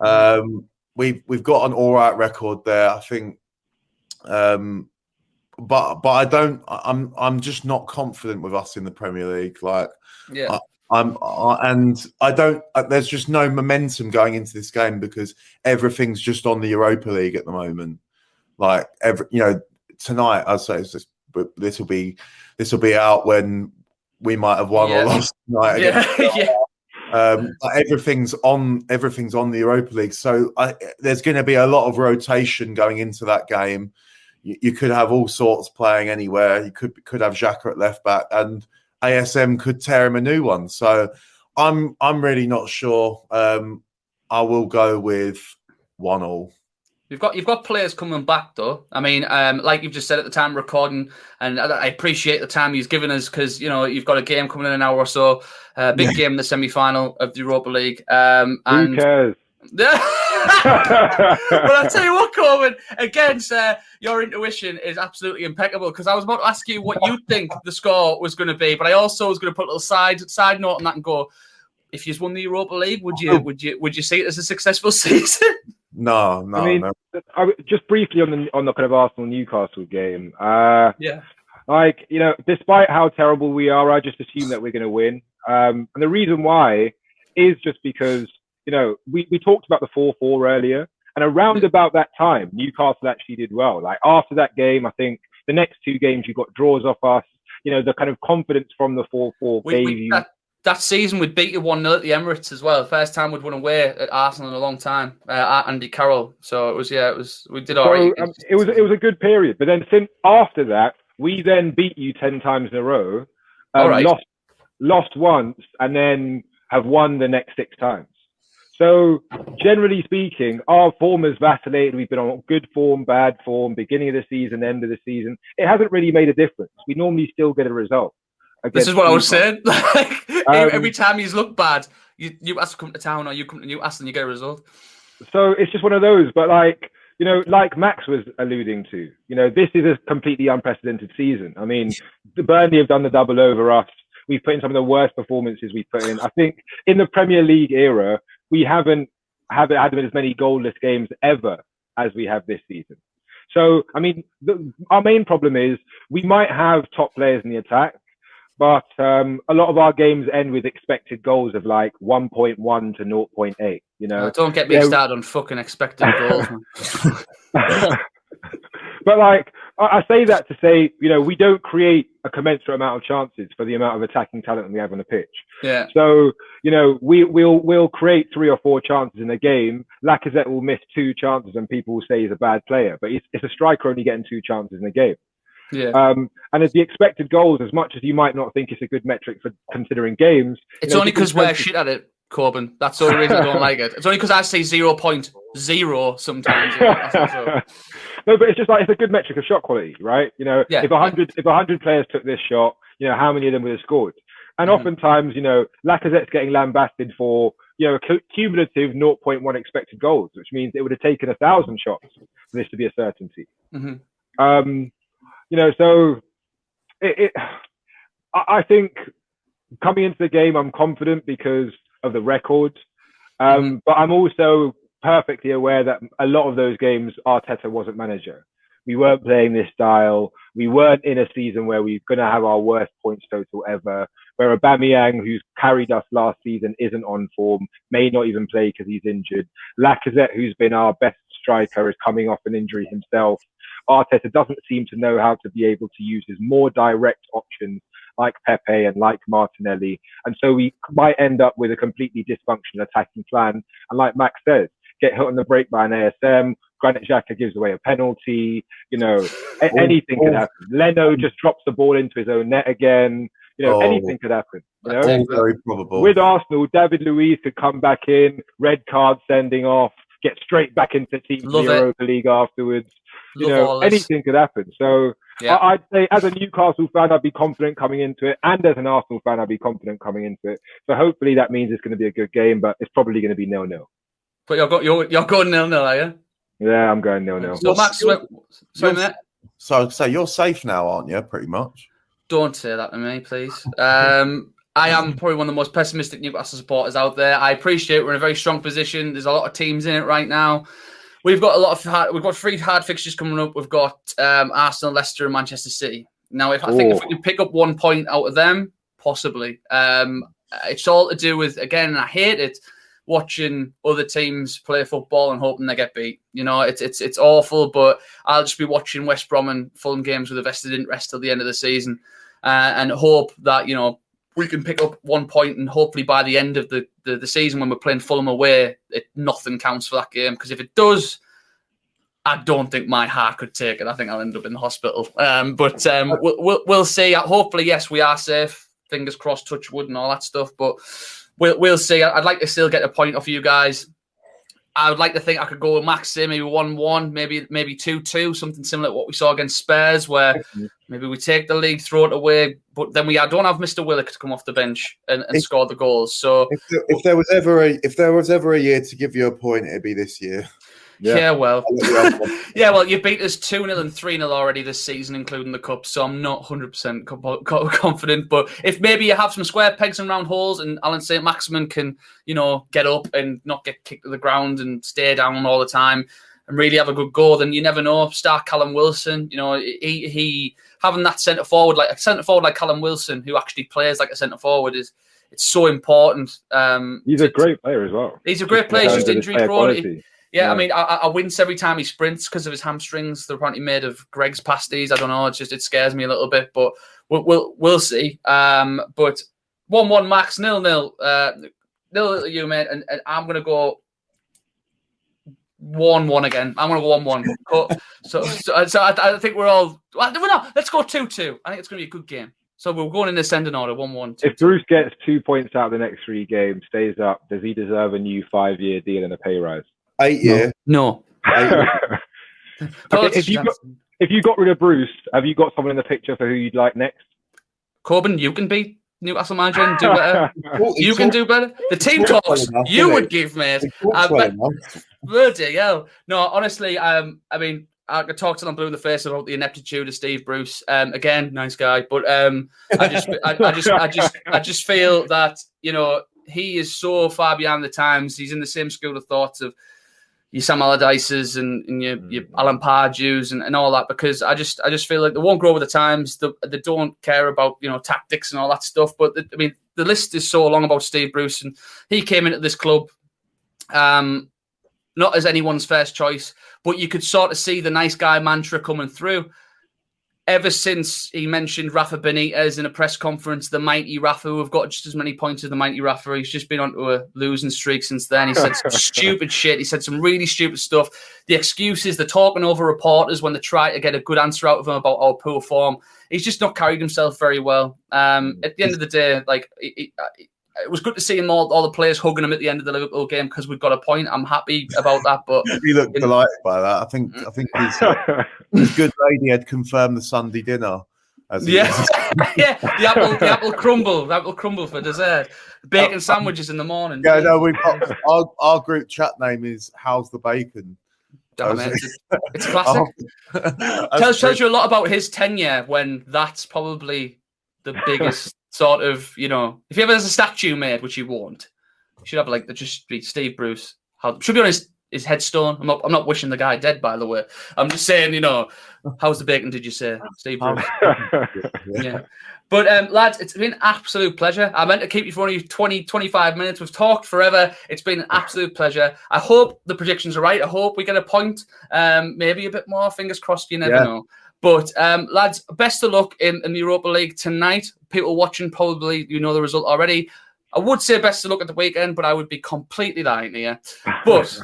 Um, we've we've got an all right record there, I think. Um, but but I don't. I'm I'm just not confident with us in the Premier League. Like, yeah. I, am and I don't. Uh, there's just no momentum going into this game because everything's just on the Europa League at the moment. Like every, you know, tonight I'd say just, this will be this will be out when we might have won yeah. or lost tonight. Yeah, yeah. Um, everything's on everything's on the Europa League, so I, there's going to be a lot of rotation going into that game. You, you, could have all sorts playing anywhere. You could could have Xhaka at left back, and ASM could tear him a new one. So I'm I'm really not sure. Um, I will go with one all. You've got you've got players coming back though. I mean, um, like you've just said at the time recording, and I appreciate the time he's given us because you know you've got a game coming in an hour or so, a uh, big yeah. game in the semi final of the Europa League. Um, and Who cares? but I tell you what, Koben, again, sir, your intuition is absolutely impeccable because I was about to ask you what you think the score was going to be, but I also was going to put a little side side note on that and go, if you won the Europa League, would you would you would you see it as a successful season? No, no. I mean, no. I, just briefly on the on the kind of Arsenal Newcastle game. Uh, yeah. Like you know, despite how terrible we are, I just assume that we're going to win. Um, and the reason why is just because you know we, we talked about the four four earlier, and around about that time, Newcastle actually did well. Like after that game, I think the next two games you got draws off us. You know, the kind of confidence from the four four gave we, you. That, that season we'd beat you 1 0 at the Emirates as well. First time we'd won away at Arsenal in a long time. Uh, Andy Carroll. So it was yeah, it was we did all right. so, um, it was it was a good period. But then since after that, we then beat you ten times in a row. Um, all right. Lost lost once and then have won the next six times. So generally speaking, our form has vacillated. We've been on good form, bad form, beginning of the season, end of the season. It hasn't really made a difference. We normally still get a result. This is what I was saying. Like, Um, every time he's looked bad, you Newcastle come to town or you come to Newcastle and you get a result. So it's just one of those. But like, you know, like Max was alluding to, you know, this is a completely unprecedented season. I mean, the Burnley have done the double over us. We've put in some of the worst performances we've put in. I think in the Premier League era, we haven't haven't had as many goalless games ever as we have this season. So, I mean, the, our main problem is we might have top players in the attack, but um, a lot of our games end with expected goals of like 1.1 to 0.8. You know, Uh, don't get me Yeah, started on fucking expected goals. but like I, say that to say, you know, we don't create a commensurate amount of chances for the amount of attacking talent we have on the pitch. Yeah. So, you know, we we'll, we'll create three or four chances in a game. Lacazette will miss two chances, and people will say he's a bad player, but it's, it's a striker only getting two chances in a game. Yeah. Um, and as the expected goals, as much as you might not think it's a good metric for considering games, you It's know, only because we're shit at it, Koben. That's the only reason I don't like it. It's only because I say 0.0 sometimes. No, but it's just like it's a good metric of shot quality, right? You know, Yeah. if a hundred if a hundred players took this shot, you know, how many of them would have scored? And Mhm. oftentimes, you know, Lacazette's getting lambasted for you know a cumulative 0.1 expected goals, which means it would have taken a thousand shots for this to be a certainty. Mhm. Um, you know, so it, it I, I think coming into the game, I'm confident because of the record. Um, But I'm also perfectly aware that a lot of those games, Arteta wasn't manager. We weren't playing this style. We weren't in a season where we're going to have our worst points total ever. Where Aubameyang, who's carried us last season, isn't on form, may not even play because he's injured. Lacazette, who's been our best striker, is coming off an injury himself. Arteta doesn't seem to know how to be able to use his more direct options like Pepe and like Martinelli. And so we might end up with a completely dysfunctional attacking plan. And like Max says, get hit on the break by an ASM. Granit Xhaka gives away a penalty. You know, a- oh, anything could oh. happen. Leno just drops the ball into his own net again. You know, Oh. anything could happen. You know, very probable. with Arsenal, David Luiz could come back in, red card sending off, get straight back into team for Love the it. Europa League afterwards. You Love know, anything could happen. So Yeah. I, I'd say, as a Newcastle fan, I'd be confident coming into it, and as an Arsenal fan, I'd be confident coming into it. So hopefully that means it's going to be a good game, but it's probably going to be nil nil. But you're, go- you're, you're going nil nil, are you? Yeah, I'm going nil nil. So Max, went- sorry, You're- So, so you're safe now, aren't you? Pretty much. Don't say that to me, please. Um, I am probably one of the most pessimistic Newcastle supporters out there. I appreciate we're in a very strong position. There's a lot of teams in it right now. We've got a lot of hard, we've got three hard fixtures coming up. We've got um, Arsenal, Leicester, and Manchester City. Now, if I think if we can pick up one point out of them, possibly. Um, it's all to do with again, I hate it watching other teams play football and hoping they get beat. You know, it's it's it's awful, but I'll just be watching West Brom and Fulham games with a vested interest till the end of the season, uh, and hope that you know we can pick up one point and hopefully by the end of the the, the season when we're playing Fulham away, it nothing counts for that game because if it does. I don't think my heart could take it. I think I'll end up in the hospital. Um, but um, we'll, we'll we'll see. Hopefully, yes, we are safe. Fingers crossed, touch wood, and all that stuff. But we'll we'll see. I'd like to still get a point off you guys. I would like to think I could go with Max say maybe one one, maybe maybe two two, something similar to what we saw against Spurs, where maybe we take the lead, throw it away, but then we I don't have Mr. Willock to come off the bench and, and If- score the goals. So If there, if there was ever a if there was ever a year to give you a point, it'd be this year. Yeah, well, I'll let you have one. yeah, well, you beat us 2 0 and 3 0 already this season, including the Cup, so I'm not 100% co- co- confident. But if maybe you have some square pegs and round holes and Allan St. Maximin can, you know, get up and not get kicked to the ground and stay down all the time and really have a good goal, then you never know. Star Callum Wilson, you know, he, he having that centre forward, like a centre forward like Callum Wilson, who actually plays like a centre forward, is it's so important. Um, He's a great player as well. He's a great player. He's just injury prone. Yeah, I mean, I, I wince every time he sprints because of his hamstrings. They're apparently made of Greggs pasties. I don't know. It just it scares me a little bit, but we'll we'll, we'll see. Um, but one one max nil nil uh, nil you mate, and, and I'm gonna go one one again. I'm gonna go one one. So so, so I, I think we're all well, no, let's go two two. I think it's gonna be a good game. So we're going in ascending order one one. If Bruce gets two points out of the next three games, stays up, does he deserve a new five-year deal and a pay rise? Eight year. No. Okay, if you got if you got rid of Bruce, have you got someone in the picture for who you'd like next? Koben, you can be Newcastle manager and do better. you can do better. The team talks you would give, mate. Uh, but, bloody hell. No, honestly, um, I mean, I could talk to them blue in the face about the ineptitude of Steve Bruce. Um, again, nice guy, but um, I just, I, I just, I just, I just feel that you know he is so far behind the times. He's in the same school of thought of your Sam Allardyces and, and your, your Alan Pardew's and, and all that because I just I just feel like they won't grow with the times. They, they don't care about you know tactics and all that stuff. But the, I mean, the list is so long about Steve Bruce, and he came into this club um, not as anyone's first choice, but you could sort of see the nice guy mantra coming through ever since he mentioned Rafa Benitez in a press conference, the mighty Rafa, who have got just as many points as the mighty Rafa, he's just been onto a losing streak since then. He said some stupid shit. He said some really stupid stuff. The excuses, the talking over reporters when they try to get a good answer out of him about our poor form. He's just not carried himself very well. Um, at the end of the day, like he, he, it was good to see him all, all the players hugging him at the end of the Liverpool game because we've got a point. I'm happy about that. But he looked delighted by that. I think I think his, his good lady had confirmed the Sunday dinner. yeah, yeah, the apple, the apple crumble, the apple crumble for dessert. Bacon uh, sandwiches in the morning. Yeah, no, we've got our, our group chat name is "How's the Bacon." Damn it, it's, it's classic. Oh. tells, tells you a lot about his tenure when that's probably the biggest sort of, you know, if he ever has a statue made, which he won't, he should have like just be Steve Bruce. How, should be on his, his headstone. I'm not, I'm not wishing the guy dead, by the way. I'm just saying, you know, how's the bacon? Did you say, Steve Bruce? yeah. But um, lads, it's been an absolute pleasure. I meant to keep you for only 20, 25 minutes. We've talked forever. It's been an absolute pleasure. I hope the predictions are right. I hope we get a point. Um, maybe a bit more. Fingers crossed. You never yeah. know. But um, lads, best of luck in, in the Europa League tonight. People watching probably you know the result already. I would say best of luck at the weekend, but I would be completely lying to you. But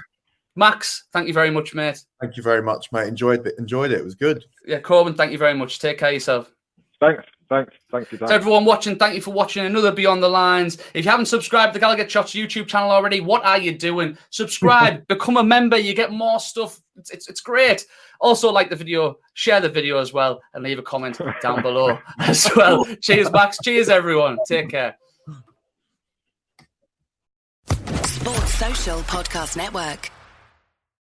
Max, thank you very much, mate. Thank you very much, mate. Enjoyed it. Enjoyed it. It was good. Yeah, Koben, thank you very much. Take care of yourself. Thanks. Thanks. Thank you. To everyone watching, thank you for watching another Beyond the Lines. If you haven't subscribed to the Gallowgate Shots YouTube channel already, what are you doing? Subscribe, become a member. You get more stuff. It's, it's, it's great. Also, like the video, share the video as well, and leave a comment down below as well. Cheers, Max. Cheers, everyone. Take care. Sports Social Podcast Network.